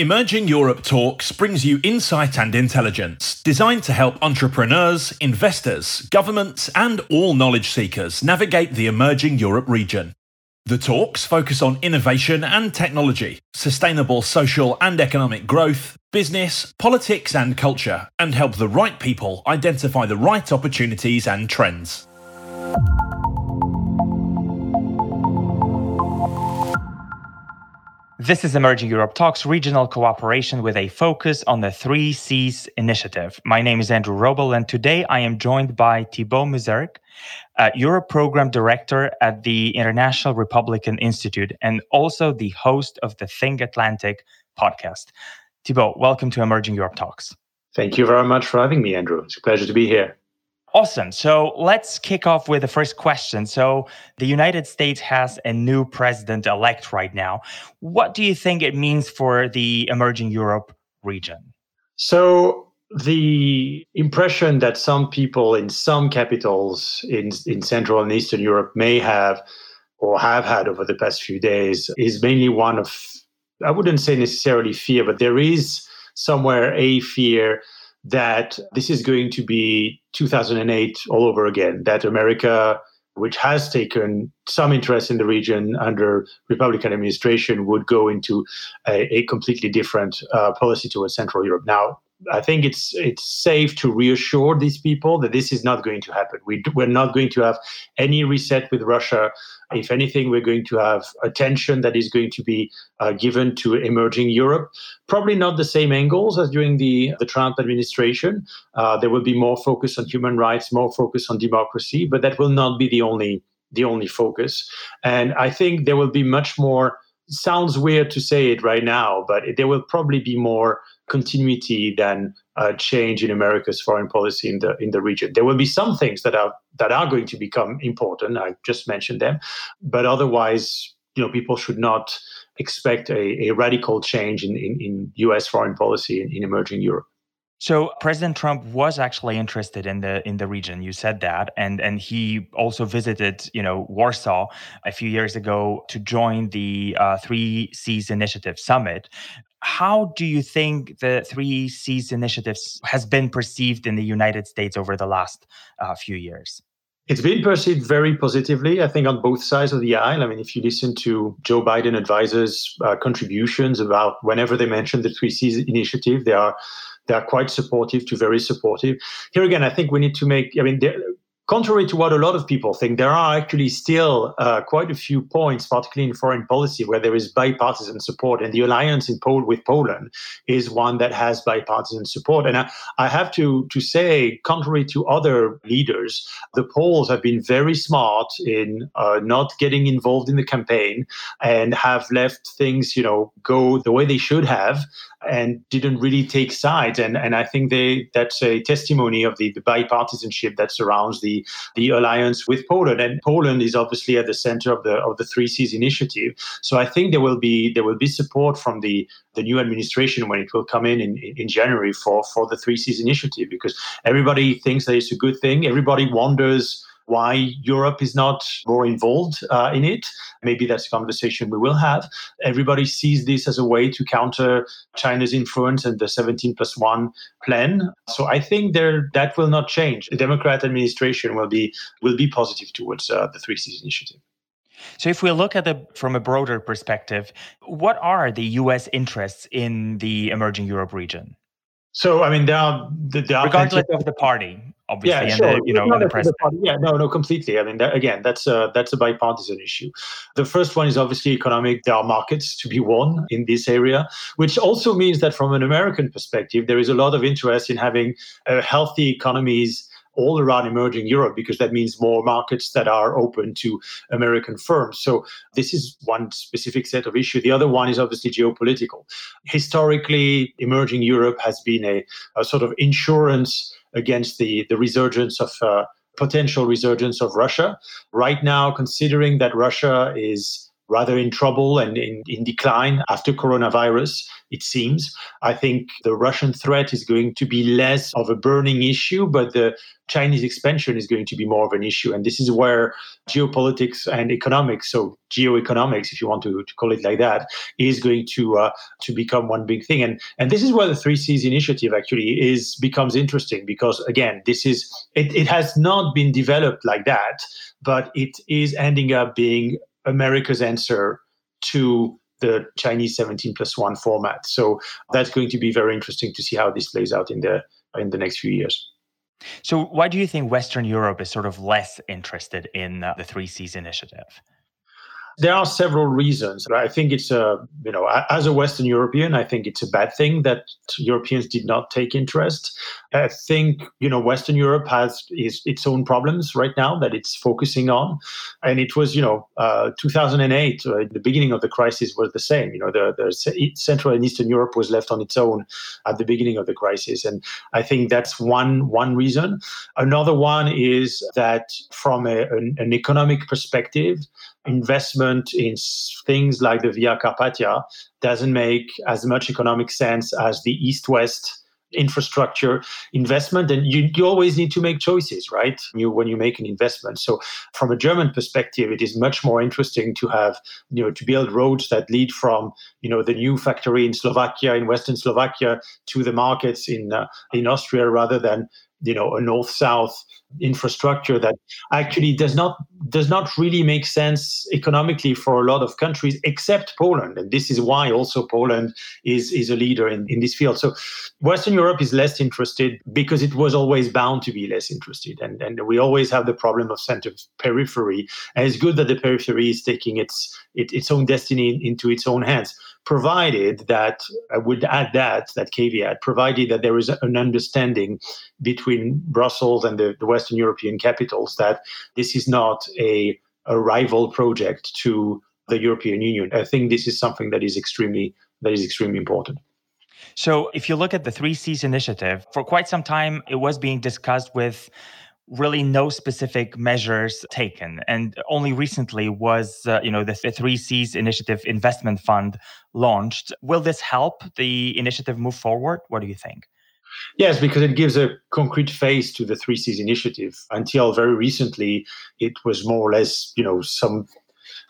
Emerging Europe Talks brings you insight and intelligence designed to help entrepreneurs, investors, governments, and all knowledge seekers navigate the emerging Europe region. The talks focus on innovation and technology, sustainable social and economic growth, business, politics, and culture, and help the right people identify the right opportunities and trends. This is Emerging Europe Talks regional cooperation with a focus on the Three Seas initiative. My name is Andrew Wrobel, and today I am joined by Thibault Muzergues, uh, Europe Program Director at the International Republican Institute, and also the host of the Think Atlantic podcast. Thibault, welcome to Emerging Europe Talks. Thank you very much for having me, Andrew. It's a pleasure to be here. Awesome. So let's kick off with the first question. So, the United States has a new president elect right now. What do you think it means for the emerging Europe region? So, the impression that some people in some capitals in, in Central and Eastern Europe may have or have had over the past few days is mainly one of, I wouldn't say necessarily fear, but there is somewhere a fear that this is going to be 2008 all over again, that America, which has taken some interest in the region under Republican administration, would go into a, a completely different uh, policy towards Central Europe. Now, I think it's it's safe to reassure these people that this is not going to happen. We, we're not going to have any reset with Russia if anything, we're going to have attention that is going to be uh, given to emerging Europe. Probably not the same angles as during the, the Trump administration. Uh, there will be more focus on human rights, more focus on democracy, but that will not be the only the only focus. And I think there will be much more. Sounds weird to say it right now, but there will probably be more continuity than uh, change in America's foreign policy in the in the region. There will be some things that are that are going to become important. I just mentioned them, but otherwise, you know, people should not expect a, a radical change in, in, in U.S. foreign policy in, in emerging Europe. So President Trump was actually interested in the in the region. You said that, and and he also visited, you know, Warsaw a few years ago to join the uh, Three Seas Initiative summit. How do you think the Three Seas Initiatives has been perceived in the United States over the last uh, few years? It's been perceived very positively, I think, on both sides of the aisle. I mean, if you listen to Joe Biden advisors' uh, contributions about whenever they mention the Three Seas Initiative, they are they are quite supportive to very supportive. Here again, I think we need to make, I mean, contrary to what a lot of people think, there are actually still uh, quite a few points, particularly in foreign policy, where there is bipartisan support. And the alliance in Pol- with Poland is one that has bipartisan support. And I, I have to, to say, contrary to other leaders, the Poles have been very smart in uh, not getting involved in the campaign and have left things, you know, go the way they should have and didn't really take sides. And, and I think they that's a testimony of the, the bipartisanship that surrounds the, the alliance with Poland. And Poland is obviously at the center of the of the Three Seas initiative. So I think there will be there will be support from the the new administration when it will come in in, in January for, for the Three Seas initiative because everybody thinks that it's a good thing. Everybody wonders why Europe is not more involved uh, in it. Maybe that's a conversation we will have. Everybody sees this as a way to counter China's influence and the 17 plus 1 plan. So I think there that will not change. The Democrat administration will be will be positive towards uh, the Three Seas initiative. So, if we look at it from a broader perspective, what are the US interests in the emerging Europe region? So, I mean, there are, there are regardless of the party, obviously, yeah, sure. the, you know, no, the president. Yeah, no, no, completely. I mean, that, again, that's a that's a bipartisan issue. The first one is obviously economic. There are markets to be won in this area, which also means that from an American perspective, there is a lot of interest in having uh, healthy economies all around emerging Europe because that means more markets that are open to American firms. So this is one specific set of issues. The other one is obviously geopolitical. Historically, emerging Europe has been a, a sort of insurance against the, the resurgence of uh, potential resurgence of Russia. Right now, considering that Russia is rather in trouble and in, in decline after coronavirus, it seems. I think the Russian threat is going to be less of a burning issue, but the Chinese expansion is going to be more of an issue. And this is where geopolitics and economics, so geoeconomics, if you want to, to call it like that, is going to uh, to become one big thing. And and this is where the Three Seas initiative actually is becomes interesting because again, this is it, it has not been developed like that, but it is ending up being America's answer to the Chinese 17 plus one format. So that's going to be very interesting to see how this plays out in the in the next few years. So why do you think Western Europe is sort of less interested in uh, the Three Seas initiative? There are several reasons. I think it's a, you know, as a Western European, I think it's a bad thing that Europeans did not take interest. I think, you know, Western Europe has is, its own problems right now that it's focusing on. And it was, you know, uh, 2008, uh, the beginning of the crisis was the same. You know, the, the Central and Eastern Europe was left on its own at the beginning of the crisis. And I think that's one, one reason. Another one is that from a, an, an economic perspective, investment in things like the Via Carpathia doesn't make as much economic sense as the east west infrastructure investment and you, you always need to make choices right? You when you make an investment. So from a german perspective it is much more interesting to have you know to build roads that lead from you know the new factory in slovakia in western slovakia to the markets in uh, in austria rather than you know a north south infrastructure that actually does not does not really make sense economically for a lot of countries except Poland. And this is why also Poland is is a leader in, in this field. So Western Europe is less interested because it was always bound to be less interested. And and we always have the problem of center periphery. And it's good that the periphery is taking its it, its own destiny into its own hands provided that I would add that that caveat, provided that there is an understanding between Brussels and the, the Western European capitals that this is not a, a rival project to the European Union. I think this is something that is extremely that is extremely important. So, if you look at the Three Seas initiative, for quite some time, it was being discussed with really no specific measures taken and only recently was uh, you know the, the 3 Seas initiative investment fund launched will this help the initiative move forward what do you think Yes, because it gives a concrete face to the Three Seas initiative. Until very recently, it was more or less, you know, some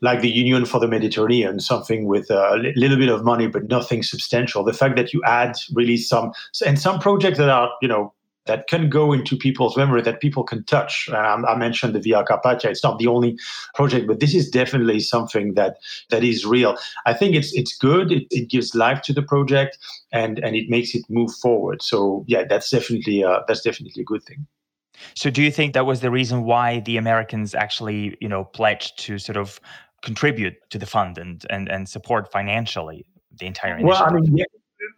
like the Union for the Mediterranean, something with a little bit of money but nothing substantial. The fact that you add really some and some projects that are, you know, that can go into people's memory that people can touch. Um, I mentioned the Via Carpathia. It's not the only project, but this is definitely something that that is real. I think it's it's good. It, it gives life to the project and and it makes it move forward. So yeah, that's definitely uh, that's definitely a good thing. So do you think that was the reason why the Americans actually you know pledged to sort of contribute to the fund and and and support financially the entire initiative? Well, I mean, yeah,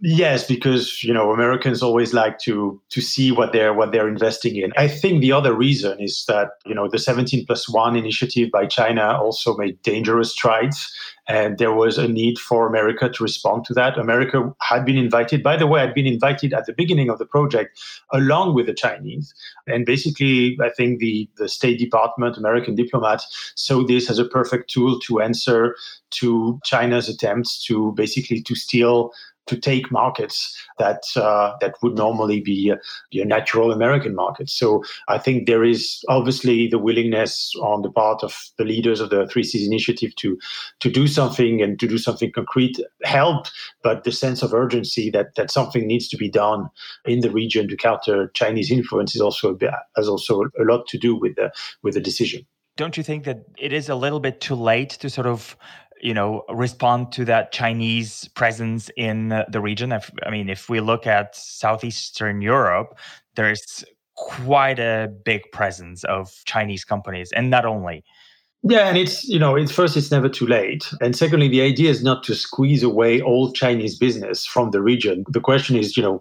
Yes, because you know Americans always like to to see what they're what they're investing in. I think the other reason is that you know the 17 plus one initiative by China also made dangerous strides, and there was a need for America to respond to that. America had been invited, by the way, had been invited at the beginning of the project along with the Chinese, and basically I think the the State Department, American diplomats, saw this as a perfect tool to answer to China's attempts to basically to steal to take markets that uh, that would normally be uh, your natural American markets. So I think there is obviously the willingness on the part of the leaders of the Three Seas Initiative to to do something and to do something concrete helped, but the sense of urgency that that something needs to be done in the region to counter Chinese influence is also bit, has also a lot to do with the with the decision. Don't you think that it is a little bit too late to sort of you know respond to that Chinese presence in the region. If, I mean, if we look at southeastern Europe, there's quite a big presence of Chinese companies, and not only. Yeah, and it's you know, it's first it's never too late, and secondly, the idea is not to squeeze away all Chinese business from the region. The question is, you know,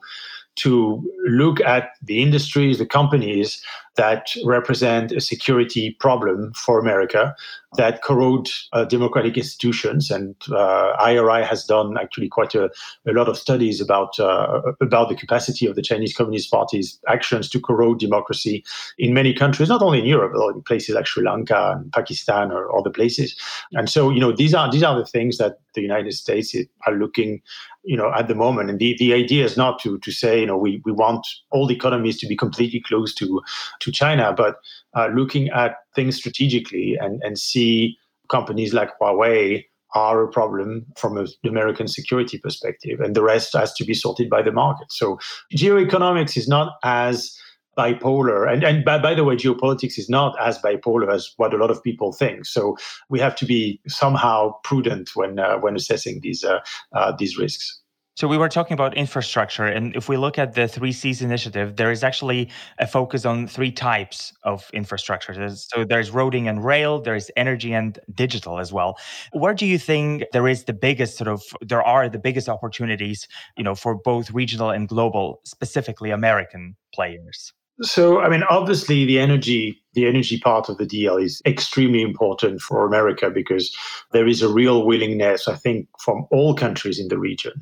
to look at the industries, the companies that represent a security problem for America that corrode uh, democratic institutions. And uh, IRI has done actually quite a, a lot of studies about uh, about the capacity of the Chinese Communist Party's actions to corrode democracy in many countries, not only in Europe, but in places like Sri Lanka and Pakistan or other places. And so, you know, these are these are the things that the United States are looking you know at the moment and the, the idea is not to to say you know we, we want all the economies to be completely close to to china but uh, looking at things strategically and and see companies like huawei are a problem from an American security perspective, and the rest has to be sorted by the market. So, geoeconomics is not as bipolar. And, and by, by, the way, geopolitics is not as bipolar as what a lot of people think. So we have to be somehow prudent when uh, when assessing these uh, uh, these risks. So we were talking about infrastructure, and if we look at the Three Seas initiative, there is actually a focus on three types of infrastructure. So there's roading and rail, there is energy and digital as well. Where do you think there is the biggest sort of there are the biggest opportunities, you know, for both regional and global, specifically American players? So, I mean, obviously, the energy the energy part of the deal is extremely important for America because there is a real willingness, I think, from all countries in the region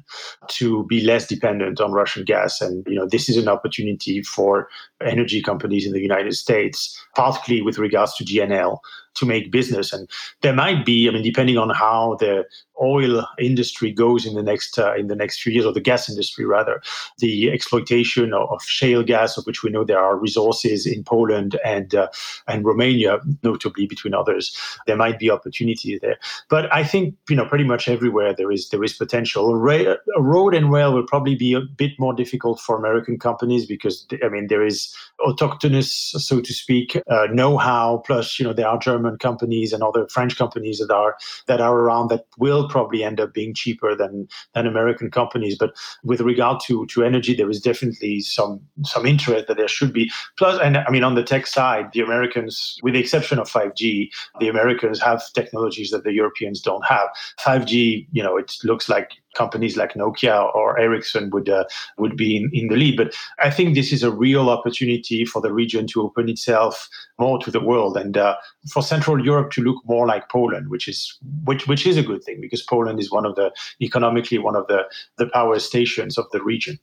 to be less dependent on Russian gas. And, you know, this is an opportunity for energy companies in the United States, particularly with regards to GNL, to make business. And there might be, I mean, depending on how the oil industry goes in the next uh, in the next few years, or the gas industry rather, the exploitation of, of shale gas, of which we know there are resources in Poland and uh, and Romania, notably between others. There might be opportunity there, but I think you know pretty much everywhere there is there is potential. A road and rail will probably be a bit more difficult for American companies because I mean there is autochthonous, so to speak, uh, know-how. Plus, you know there are German companies and other French companies that are that are around that will probably end up being cheaper than than American companies. But with regard to to energy, there is definitely some some interest that there should be. Plus, and I mean on the tech side, the Americans, with the exception of 5G, the Americans have technologies that the Europeans don't have. 5G, you know, it looks like companies like Nokia or Ericsson would uh, would be in, in the lead. But I think this is a real opportunity for the region to open itself more to the world and uh, for Central Europe to look more like Poland, which is which which is a good thing because Poland is one of the economically one of the the power stations of the region.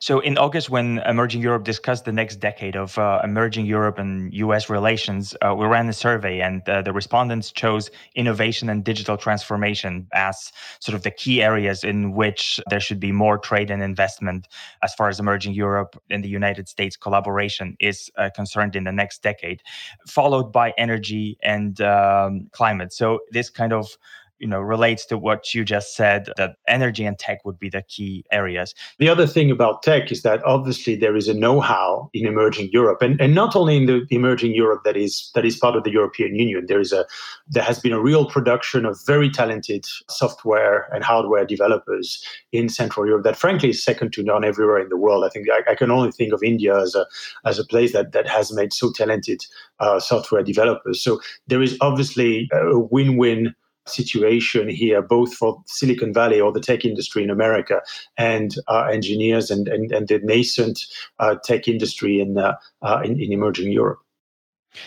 So, in August, when Emerging Europe discussed the next decade of uh, emerging Europe and US relations, uh, we ran a survey, and uh, the respondents chose innovation and digital transformation as sort of the key areas in which there should be more trade and investment as far as emerging Europe and the United States collaboration is uh, concerned in the next decade, followed by energy and um, climate. So, this kind of you know relates to what you just said that energy and tech would be the key areas. The other thing about tech is that obviously there is a know-how in emerging europe and, and not only in the emerging europe that is that is part of the european union. There is a there has been a real production of very talented software and hardware developers in central europe that frankly is second to none everywhere in the world. I think i, I can only think of india as a as a place that that has made so talented uh, software developers. So there is obviously a win-win situation here, both for Silicon Valley or the tech industry in America and uh, engineers and, and, and, the nascent uh, tech industry in, uh, uh, in, in emerging Europe.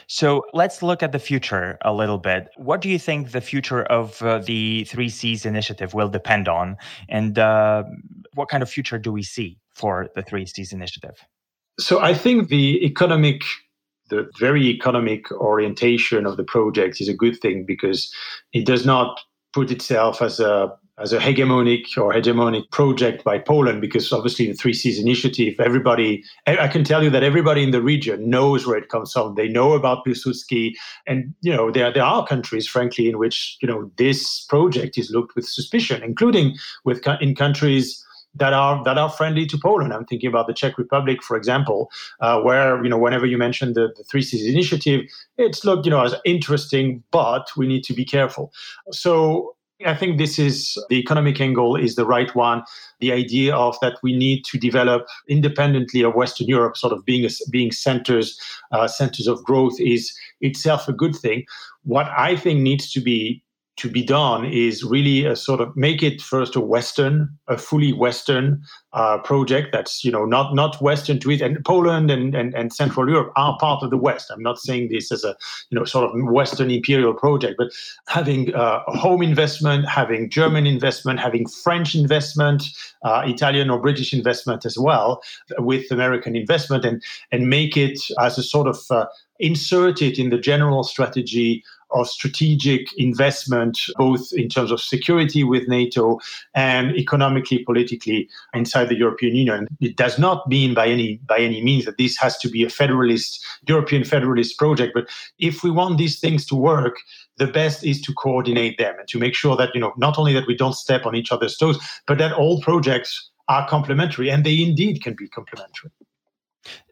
So let's look at the future a little bit. What do you think the future of uh, the Three Seas initiative will depend on? And uh, what kind of future do we see for the Three Seas initiative? So I think the economic the very economic orientation of the project is a good thing because it does not put itself as a as a hegemonic or hegemonic project by Poland, because obviously the Three Seas initiative, everybody, I can tell you that everybody in the region knows where it comes from. They know about Pilsudski, and you know there there are countries, frankly, in which you know this project is looked with suspicion, including with in countries that are that are friendly to Poland. I'm thinking about the Czech Republic, for example, uh, where you know whenever you mention the, the Three Seas initiative, it's looked you know as interesting, but we need to be careful. So I think this is the economic angle is the right one. The idea of that we need to develop independently of Western Europe, sort of being a, being centers uh, centers of growth, is itself a good thing. What I think needs to be to be done is really a sort of make it first a Western, a fully Western uh, project that's you know not not Western to it. And Poland and, and and Central Europe are part of the West. I'm not saying this as a you know sort of Western imperial project, but having uh, home investment, having German investment, having French investment, uh, Italian or British investment as well, with American investment, and and make it as a sort of uh, insert it in the general strategy of strategic investment, both in terms of security with NATO and economically, politically inside the European Union. It does not mean by any by any means that this has to be a federalist European federalist project. But if we want these things to work, the best is to coordinate them and to make sure that you know not only that we don't step on each other's toes, but that all projects are complementary and they indeed can be complementary.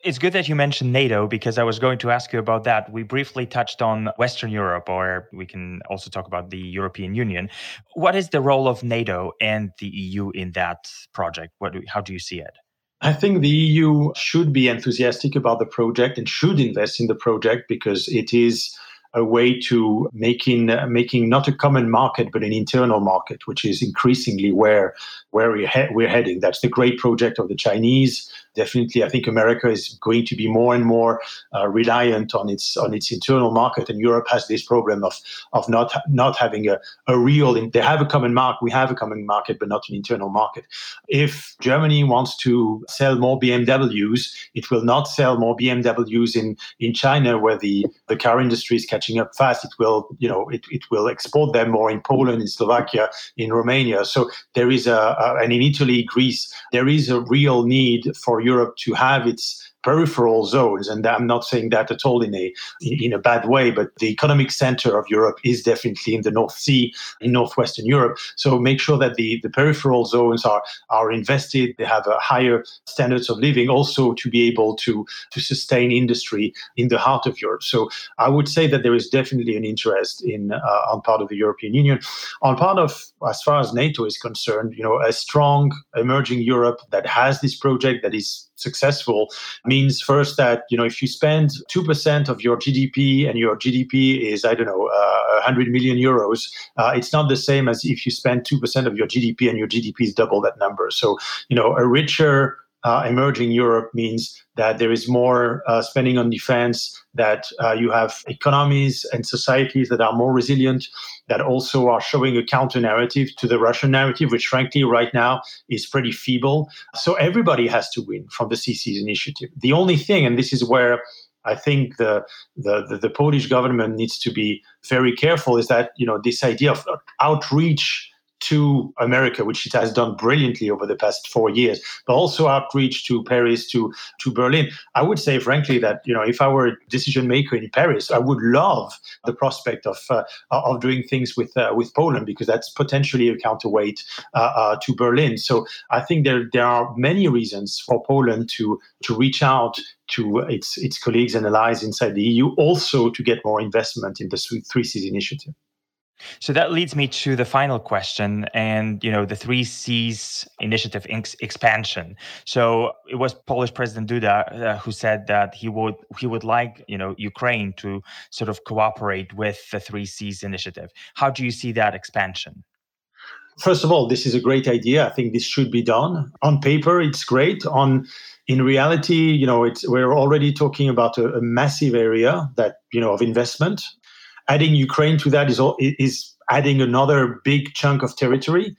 It's good that you mentioned NATO because I was going to ask you about that. We briefly touched on Western Europe, or we can also talk about the European Union. What is the role of NATO and the EU in that project? What, how do you see it? I think the EU should be enthusiastic about the project and should invest in the project because it is a way to making uh, making not a common market but an internal market, which is increasingly where where we're, he- we're heading. That's the great project of the Chinese. Definitely, I think America is going to be more and more uh, reliant on its on its internal market, and Europe has this problem of of not not having a, a real. They have a common market. We have a common market, but not an internal market. If Germany wants to sell more BMWs, it will not sell more BMWs in in China, where the the car industry is catching up fast. It will you know it, it will export them more in Poland, in Slovakia, in Romania. So there is a uh, and in Italy, Greece, there is a real need for Europe to have its peripheral zones. And I'm not saying that at all in a in a bad way, but the economic center of Europe is definitely in the North Sea, in northwestern Europe. So make sure that the, the peripheral zones are are invested. They have a higher standards of living, also to be able to to sustain industry in the heart of Europe. So I would say that there is definitely an interest in uh, on part of the European Union, on part of as far as NATO is concerned. You know, a strong emerging Europe that has this project that is successful means first that you know if you spend 2% of your gdp and your gdp is i don't know uh, 100 million euros uh, it's not the same as if you spend 2% of your gdp and your gdp is double that number. So you know a richer uh, emerging Europe means that there is more uh, spending on defense, that uh, you have economies and societies that are more resilient, that also are showing a counter narrative to the Russian narrative, which frankly right now is pretty feeble. So everybody has to win from the CC's initiative. The only thing, and this is where I think the, the, the, the Polish government needs to be very careful, is that you know this idea of outreach to America, which it has done brilliantly over the past four years, but also outreach to Paris, to to Berlin. I would say, frankly, that you know, if I were a decision maker in Paris, I would love the prospect of uh, of doing things with uh, with Poland because that's potentially a counterweight uh, uh, to Berlin. So I think there there are many reasons for Poland to to reach out to its its colleagues and allies inside the EU, also to get more investment in the Three Seas initiative. So that leads me to the final question and you know the 3 Seas initiative ex- expansion. So it was Polish President Duda uh, who said that he would he would like, you know, Ukraine to sort of cooperate with the 3 Seas initiative. How do you see that expansion? First of all, this is a great idea. I think this should be done. On paper, it's great. On in reality, you know, it's we're already talking about a, a massive area that, you know, of investment adding Ukraine to that is, is adding another big chunk of territory.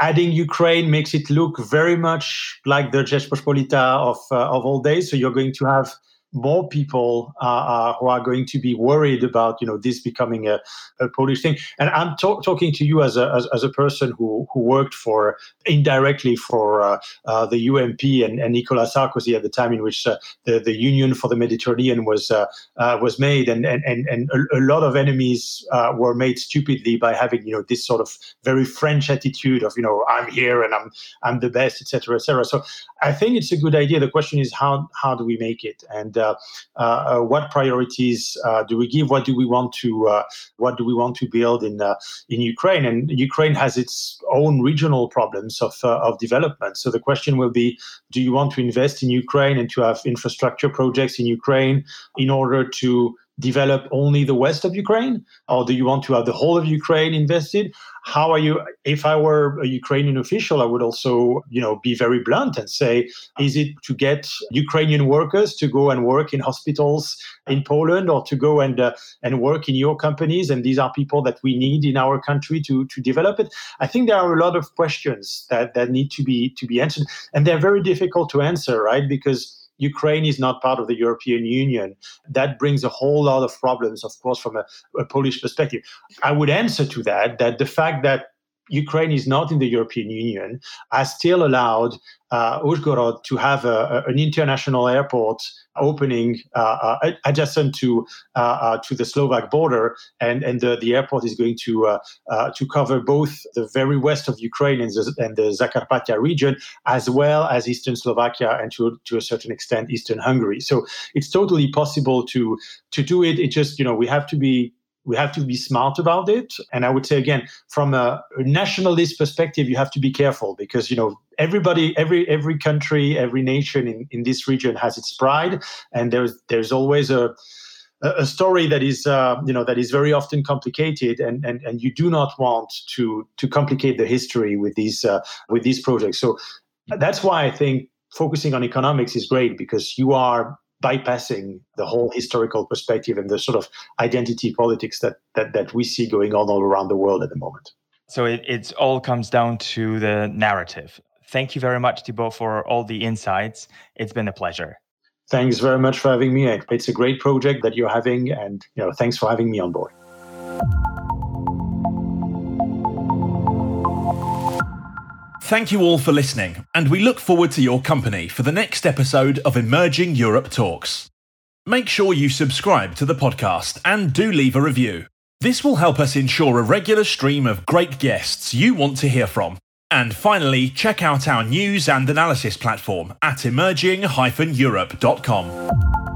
Adding Ukraine makes it look very much like the Rzeczpospolita of, uh, of old days. So you're going to have more people uh, uh, who are going to be worried about you know this becoming a, a Polish thing. And I'm talk- talking to you as a as, as, a person who who worked for indirectly for uh, uh the UMP and, and, Nicolas Sarkozy at the time in which uh, the the Union for the Mediterranean was uh, was made, and and and, and a, a lot of enemies were made stupidly by having you know this sort of very French attitude of you know I'm here and I'm I'm the best, etc. etc. So I think it's a good idea. The question is how how do we make it and Uh, uh, what priorities uh, do we give? What do we want to what do we want to build in in Ukraine? And Ukraine has its own regional problems of of development. So the question will be: Do you want to invest in Ukraine and to have infrastructure projects in Ukraine in order to develop only the west of Ukraine, or do you want to have the whole of Ukraine invested? How are you? If I were a Ukrainian official, I would also, you know, be very blunt and say, is it to get Ukrainian workers to go and work in hospitals in Poland, or to go and uh, and work in your companies? And these are people that we need in our country to to develop it. I think there are a lot of questions that that need to be to be answered, and they're very difficult to answer, right? Because Ukraine is not part of the European Union. That brings a whole lot of problems, of course, from a, a Polish perspective. I would answer to that that the fact that Ukraine is not in the European Union has still allowed uh, Uzhgorod to have a, a, an international airport opening uh, uh, adjacent to uh, uh, to the Slovak border, and and the, the airport is going to uh, to cover both the very west of Ukraine and the, and the Zakarpattia region, as well as eastern Slovakia and to to a certain extent eastern Hungary. So it's totally possible to to do it. It just you know we have to be we have to be smart about it. And I would say again, from a, nationalist perspective, you have to be careful because you know everybody, every every country, every nation in, in this region has its pride, and there's there's always a a story that is uh, you know that is very often complicated. And, and and you do not want to to complicate the history with these uh, with these projects. So that's why i think focusing on economics is great because you are bypassing the whole historical perspective and the sort of identity politics that that, that we see going on all around the world at the moment. So it it's all comes down to the narrative. Thank you very much, Thibault, for all the insights. It's been a pleasure. Thanks very much for having me. It's a great project that you're having, and you know, thanks for having me on board. Thank you all for listening, and we look forward to your company for the next episode of Emerging Europe Talks. Make sure you subscribe to the podcast and do leave a review. This will help us ensure a regular stream of great guests you want to hear from. And finally, check out our news and analysis platform at emerging-europe.com.